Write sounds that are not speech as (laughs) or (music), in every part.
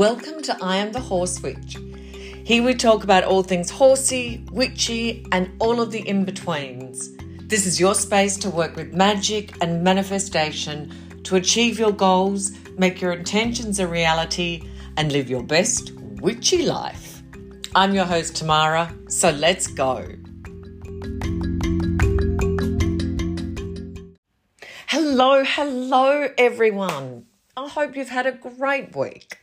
Welcome to I Am the Horse Witch. Here we talk about all things horsey, witchy, and all of the in betweens. This is your space to work with magic and manifestation to achieve your goals, make your intentions a reality, and live your best witchy life. I'm your host, Tamara, so let's go. Hello, hello, everyone. I hope you've had a great week.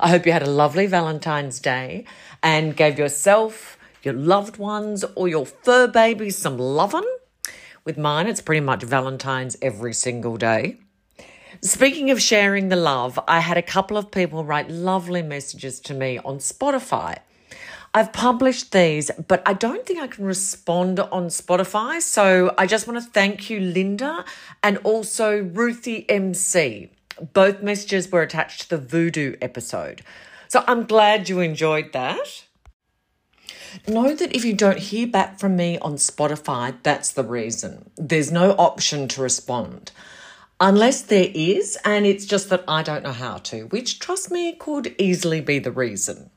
I hope you had a lovely Valentine's Day and gave yourself, your loved ones, or your fur babies some lovin'. With mine, it's pretty much Valentine's every single day. Speaking of sharing the love, I had a couple of people write lovely messages to me on Spotify. I've published these, but I don't think I can respond on Spotify. So I just want to thank you, Linda, and also Ruthie MC. Both messages were attached to the voodoo episode. So I'm glad you enjoyed that. Know that if you don't hear back from me on Spotify, that's the reason. There's no option to respond. Unless there is, and it's just that I don't know how to, which, trust me, could easily be the reason.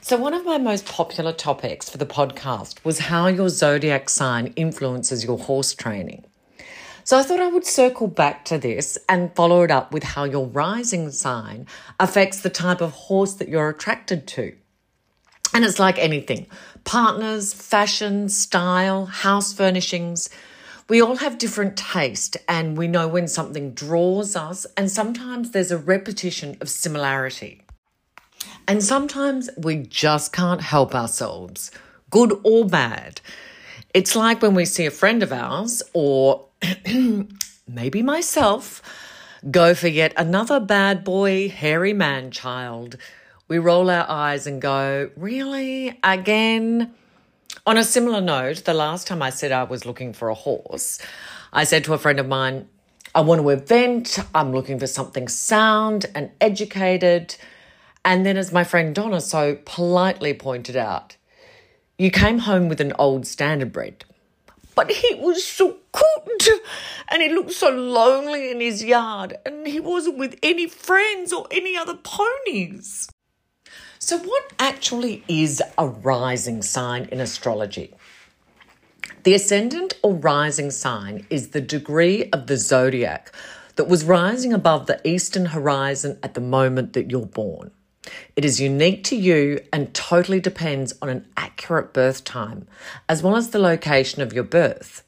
So, one of my most popular topics for the podcast was how your zodiac sign influences your horse training. So I thought I would circle back to this and follow it up with how your rising sign affects the type of horse that you're attracted to. And it's like anything partners, fashion, style, house furnishings. We all have different taste and we know when something draws us, and sometimes there's a repetition of similarity. And sometimes we just can't help ourselves, good or bad. It's like when we see a friend of ours or (clears throat) maybe myself, go for yet another bad boy, hairy man child. We roll our eyes and go, Really? Again? On a similar note, the last time I said I was looking for a horse, I said to a friend of mine, I want to event, I'm looking for something sound and educated. And then, as my friend Donna so politely pointed out, you came home with an old standard standardbred but he was so cute and he looked so lonely in his yard and he wasn't with any friends or any other ponies. So, what actually is a rising sign in astrology? The ascendant or rising sign is the degree of the zodiac that was rising above the eastern horizon at the moment that you're born. It is unique to you and totally depends on an accurate birth time, as well as the location of your birth.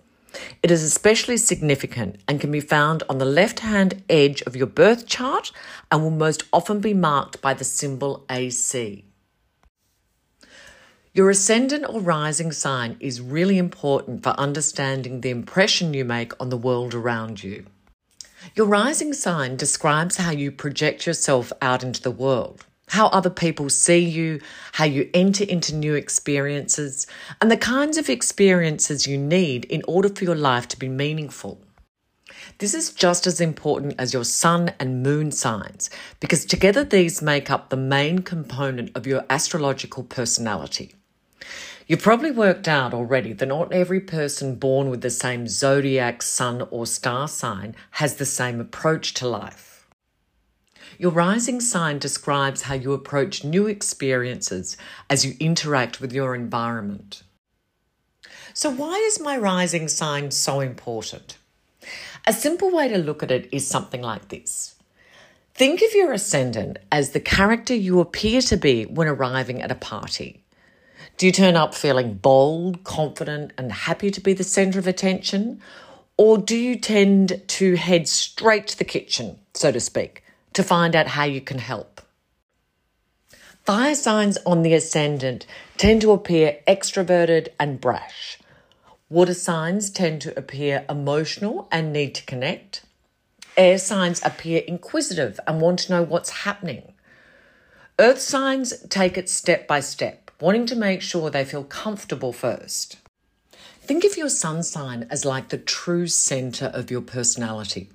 It is especially significant and can be found on the left hand edge of your birth chart and will most often be marked by the symbol AC. Your ascendant or rising sign is really important for understanding the impression you make on the world around you. Your rising sign describes how you project yourself out into the world how other people see you, how you enter into new experiences, and the kinds of experiences you need in order for your life to be meaningful. This is just as important as your sun and moon signs because together these make up the main component of your astrological personality. You've probably worked out already that not every person born with the same zodiac, sun, or star sign has the same approach to life. Your rising sign describes how you approach new experiences as you interact with your environment. So, why is my rising sign so important? A simple way to look at it is something like this Think of your ascendant as the character you appear to be when arriving at a party. Do you turn up feeling bold, confident, and happy to be the centre of attention? Or do you tend to head straight to the kitchen, so to speak, to find out how you can help. Fire signs on the ascendant tend to appear extroverted and brash. Water signs tend to appear emotional and need to connect. Air signs appear inquisitive and want to know what's happening. Earth signs take it step by step, wanting to make sure they feel comfortable first. Think of your sun sign as like the true center of your personality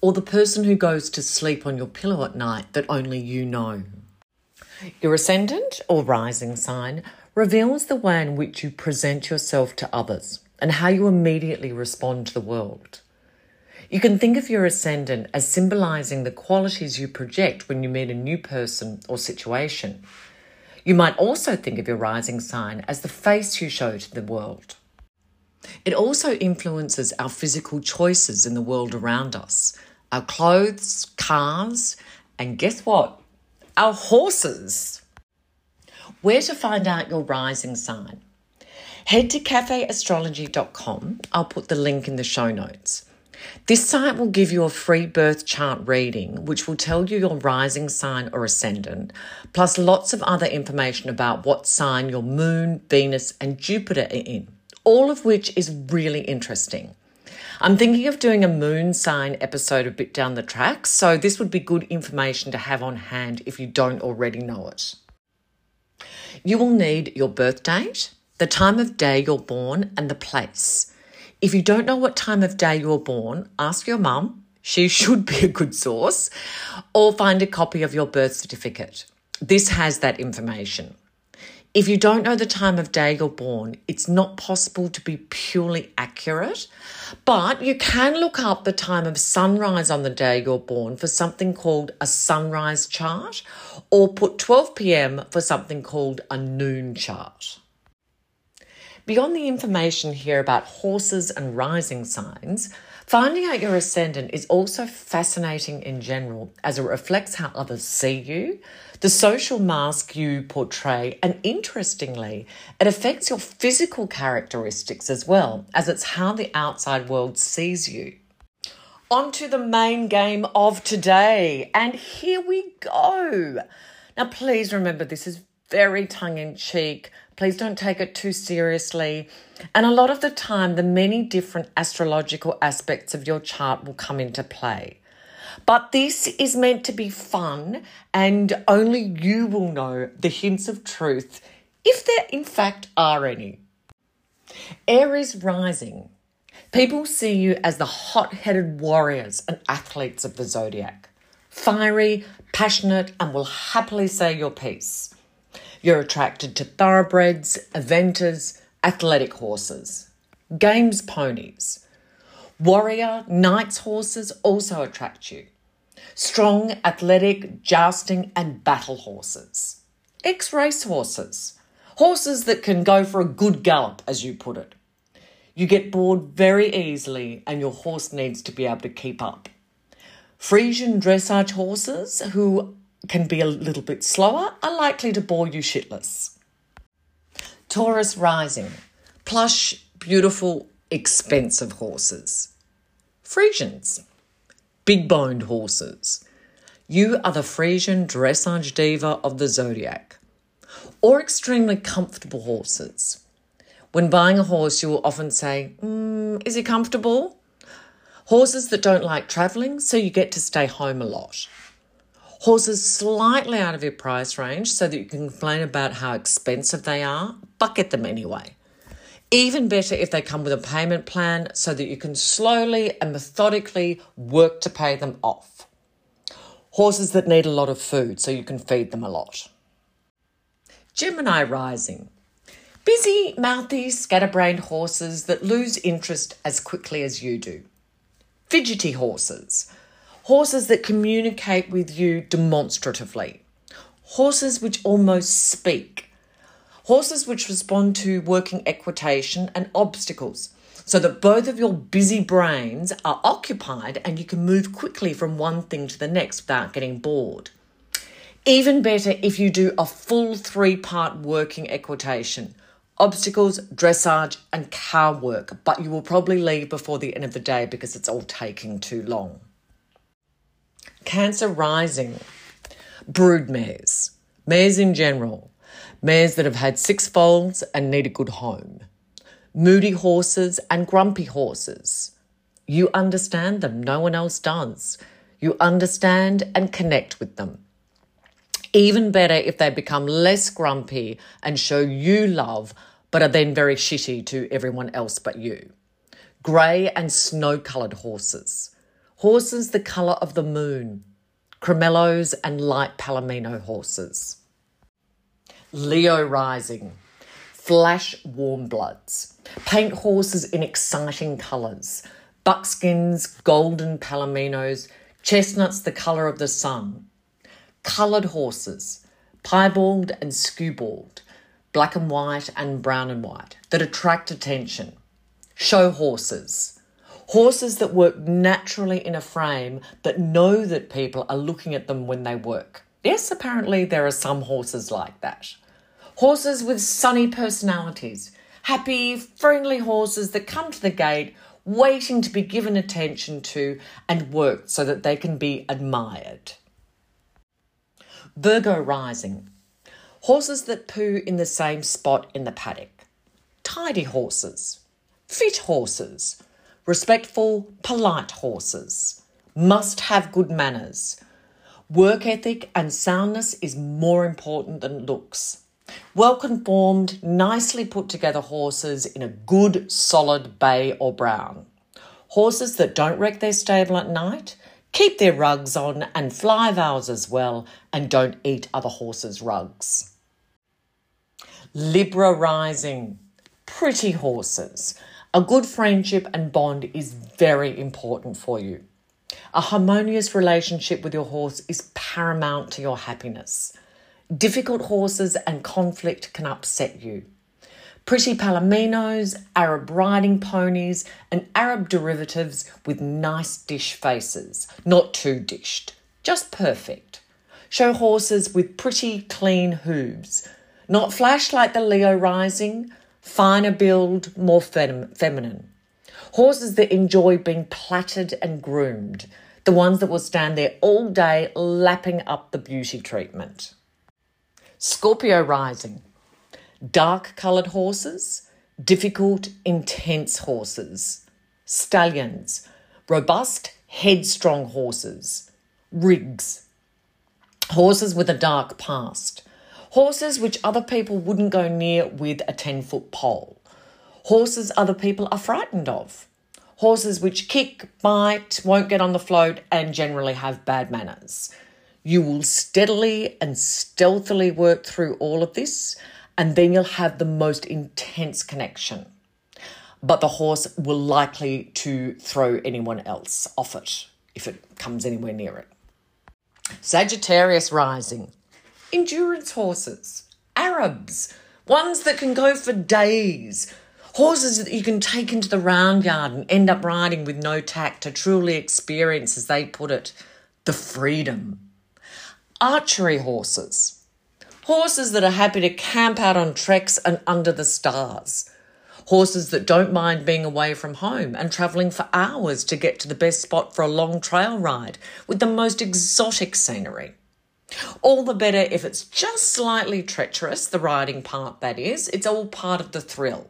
or the person who goes to sleep on your pillow at night that only you know. Your ascendant or rising sign reveals the way in which you present yourself to others and how you immediately respond to the world. You can think of your ascendant as symbolizing the qualities you project when you meet a new person or situation. You might also think of your rising sign as the face you show to the world. It also influences our physical choices in the world around us our clothes, cars, and guess what? Our horses. Where to find out your rising sign? Head to cafeastrology.com. I'll put the link in the show notes. This site will give you a free birth chart reading, which will tell you your rising sign or ascendant, plus lots of other information about what sign your moon, Venus, and Jupiter are in, all of which is really interesting. I'm thinking of doing a moon sign episode a bit down the track, so this would be good information to have on hand if you don't already know it. You will need your birth date, the time of day you're born, and the place. If you don't know what time of day you're born, ask your mum. She (laughs) should be a good source. Or find a copy of your birth certificate. This has that information. If you don't know the time of day you're born, it's not possible to be purely accurate, but you can look up the time of sunrise on the day you're born for something called a sunrise chart, or put 12 pm for something called a noon chart. Beyond the information here about horses and rising signs, finding out your ascendant is also fascinating in general as it reflects how others see you, the social mask you portray, and interestingly, it affects your physical characteristics as well, as it's how the outside world sees you. On to the main game of today, and here we go. Now, please remember this is very tongue in cheek. Please don't take it too seriously. And a lot of the time, the many different astrological aspects of your chart will come into play. But this is meant to be fun, and only you will know the hints of truth, if there in fact are any. Aries rising. People see you as the hot headed warriors and athletes of the zodiac. Fiery, passionate, and will happily say your piece. You're attracted to thoroughbreds, eventers, athletic horses, games ponies. Warrior, knights horses also attract you. Strong, athletic, jousting, and battle horses. Ex race horses. Horses that can go for a good gallop, as you put it. You get bored very easily, and your horse needs to be able to keep up. Frisian dressage horses, who can be a little bit slower, are likely to bore you shitless. Taurus rising, plush, beautiful, expensive horses. Frisians, big boned horses. You are the Frisian dressage diva of the zodiac. Or extremely comfortable horses. When buying a horse, you will often say, mm, Is he comfortable? Horses that don't like travelling, so you get to stay home a lot horses slightly out of your price range so that you can complain about how expensive they are, but get them anyway. Even better if they come with a payment plan so that you can slowly and methodically work to pay them off. Horses that need a lot of food so you can feed them a lot. Gemini rising. Busy, mouthy, scatterbrained horses that lose interest as quickly as you do. Fidgety horses horses that communicate with you demonstratively, horses which almost speak, horses which respond to working equitation and obstacles, so that both of your busy brains are occupied and you can move quickly from one thing to the next without getting bored. Even better if you do a full three part working equitation obstacles, dressage, and car work, but you will probably leave before the end of the day because it's all taking too long. Cancer rising, brood mares, mares in general, mares that have had six foals and need a good home, moody horses and grumpy horses. You understand them, no one else does. You understand and connect with them. Even better if they become less grumpy and show you love, but are then very shitty to everyone else but you. Grey and snow coloured horses horses the colour of the moon, cremellos and light palomino horses. Leo rising, flash warm bloods, paint horses in exciting colours, buckskins, golden palominos, chestnuts the colour of the sun, coloured horses, piebald and skewbald, black and white and brown and white, that attract attention, show horses, horses that work naturally in a frame that know that people are looking at them when they work. Yes, apparently there are some horses like that. Horses with sunny personalities, happy, friendly horses that come to the gate waiting to be given attention to and worked so that they can be admired. Virgo rising. Horses that poo in the same spot in the paddock. Tidy horses. Fit horses. Respectful, polite horses. Must have good manners. Work ethic and soundness is more important than looks. Well conformed, nicely put together horses in a good, solid bay or brown. Horses that don't wreck their stable at night, keep their rugs on and fly vows as well, and don't eat other horses' rugs. Libra rising, pretty horses. A good friendship and bond is very important for you. A harmonious relationship with your horse is paramount to your happiness. Difficult horses and conflict can upset you. Pretty palominos, Arab riding ponies, and Arab derivatives with nice dish faces. Not too dished, just perfect. Show horses with pretty clean hooves. Not flash like the Leo rising, finer build, more fem- feminine. Horses that enjoy being plaited and groomed, the ones that will stand there all day lapping up the beauty treatment. Scorpio rising. Dark coloured horses, difficult, intense horses. Stallions, robust, headstrong horses. Rigs, horses with a dark past. Horses which other people wouldn't go near with a 10 foot pole. Horses other people are frightened of. Horses which kick, bite, won't get on the float, and generally have bad manners. You will steadily and stealthily work through all of this, and then you'll have the most intense connection. But the horse will likely to throw anyone else off it if it comes anywhere near it. Sagittarius rising. Endurance horses. Arabs. Ones that can go for days. Horses that you can take into the round yard and end up riding with no tack to truly experience, as they put it, the freedom archery horses. Horses that are happy to camp out on treks and under the stars. Horses that don't mind being away from home and travelling for hours to get to the best spot for a long trail ride with the most exotic scenery. All the better if it's just slightly treacherous, the riding part that is. It's all part of the thrill.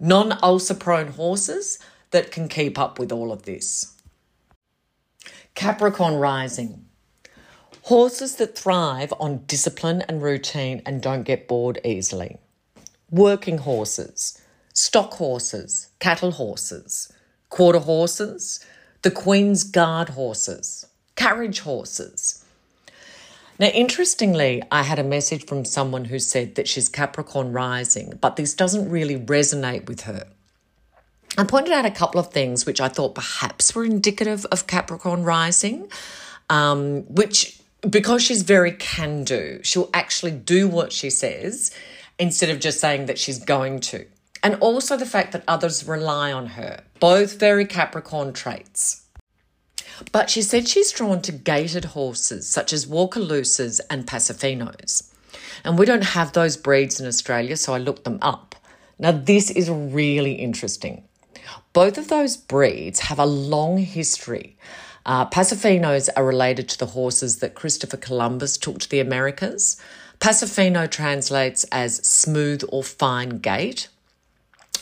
Non ulcer prone horses that can keep up with all of this. Capricorn rising. Horses that thrive on discipline and routine and don't get bored easily. Working horses, stock horses, cattle horses, quarter horses, the Queen's Guard horses, carriage horses. Now, interestingly, I had a message from someone who said that she's Capricorn rising, but this doesn't really resonate with her. I pointed out a couple of things which I thought perhaps were indicative of Capricorn rising, um, which because she's very can do, she'll actually do what she says instead of just saying that she's going to. And also the fact that others rely on her, both very Capricorn traits. But she said she's drawn to gaited horses such as Walkaloosas and Paso Finos. And we don't have those breeds in Australia, so I looked them up. Now, this is really interesting. Both of those breeds have a long history uh, are related to the horses that Christopher Columbus took to the Americas. Paso Fino translates as smooth or fine gait.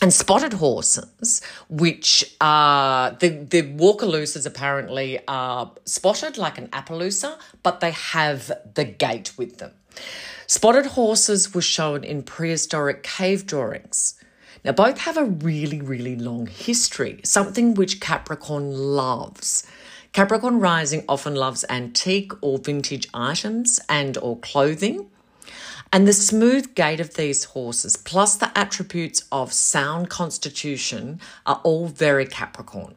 And spotted horses, which are the, the Walkaloosas apparently are spotted like an Appaloosa, but they have the gait with them. Spotted horses were shown in prehistoric cave drawings. Now, both have a really, really long history, something which Capricorn loves. Capricorn rising often loves antique or vintage items and or clothing. And the smooth gait of these horses, plus the attributes of sound constitution, are all very Capricorn.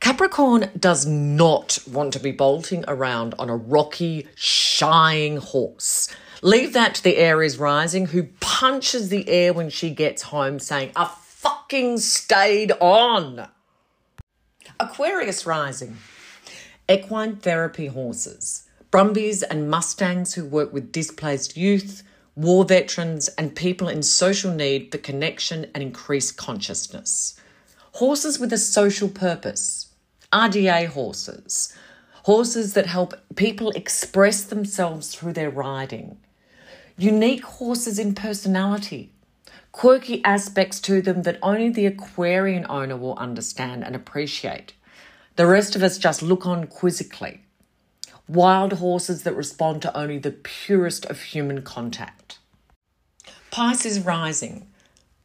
Capricorn does not want to be bolting around on a rocky, shying horse. Leave that to the Aries rising, who punches the air when she gets home, saying, I fucking stayed on. Aquarius rising. Equine therapy horses. Brumbies and Mustangs who work with displaced youth, war veterans, and people in social need for connection and increased consciousness. Horses with a social purpose. RDA horses. Horses that help people express themselves through their riding. Unique horses in personality. Quirky aspects to them that only the Aquarian owner will understand and appreciate. The rest of us just look on quizzically. Wild horses that respond to only the purest of human contact. Pisces rising.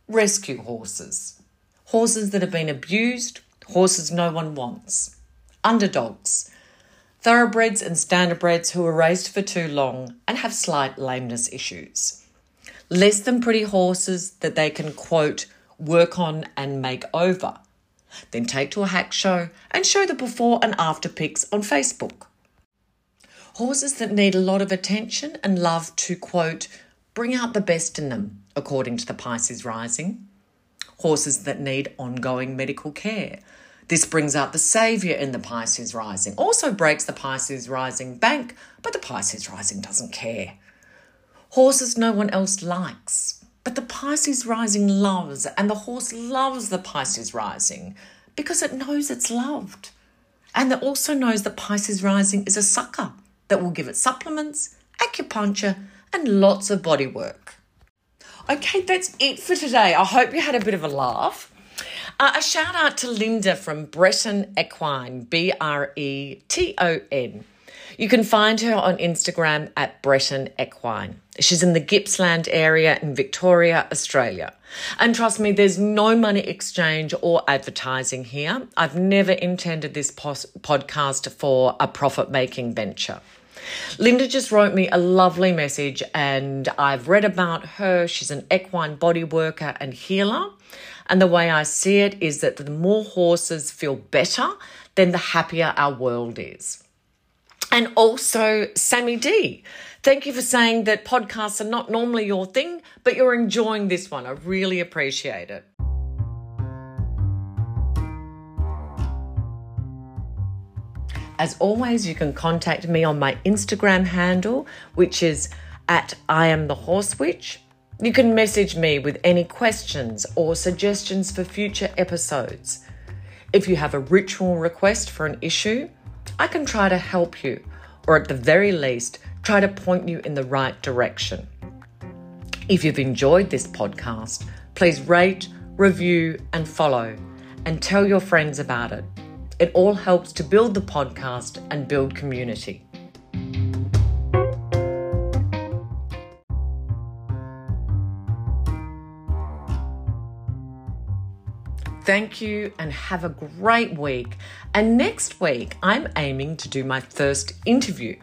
Rescue horses. Horses that have been abused, horses no one wants. Underdogs. Thoroughbreds and standardbreds who were raised for too long and have slight lameness issues. Less than pretty horses that they can, quote, work on and make over. Then take to a hack show and show the before and after pics on Facebook. Horses that need a lot of attention and love to, quote, bring out the best in them, according to the Pisces rising. Horses that need ongoing medical care. This brings out the saviour in the Pisces rising, also breaks the Pisces rising bank, but the Pisces rising doesn't care. Horses no one else likes, but the Pisces rising loves, and the horse loves the Pisces rising because it knows it's loved. And it also knows that Pisces rising is a sucker that will give it supplements, acupuncture, and lots of body work. Okay, that's it for today. I hope you had a bit of a laugh. Uh, a shout out to Linda from Breton Equine, B R E T O N. You can find her on Instagram at Breton Equine. She's in the Gippsland area in Victoria, Australia. And trust me, there's no money exchange or advertising here. I've never intended this pos- podcast for a profit making venture. Linda just wrote me a lovely message, and I've read about her. She's an equine body worker and healer. And the way I see it is that the more horses feel better, then the happier our world is. And also, Sammy D. Thank you for saying that podcasts are not normally your thing, but you're enjoying this one. I really appreciate it. As always, you can contact me on my Instagram handle, which is at I am the horse witch. You can message me with any questions or suggestions for future episodes. If you have a ritual request for an issue, I can try to help you, or at the very least, try to point you in the right direction. If you've enjoyed this podcast, please rate, review, and follow, and tell your friends about it. It all helps to build the podcast and build community. Thank you and have a great week. And next week, I'm aiming to do my first interview.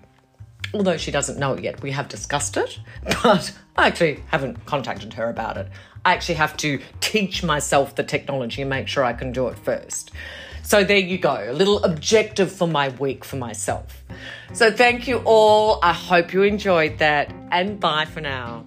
Although she doesn't know it yet, we have discussed it, (laughs) but I actually haven't contacted her about it. I actually have to teach myself the technology and make sure I can do it first. So there you go, a little objective for my week for myself. So thank you all. I hope you enjoyed that, and bye for now.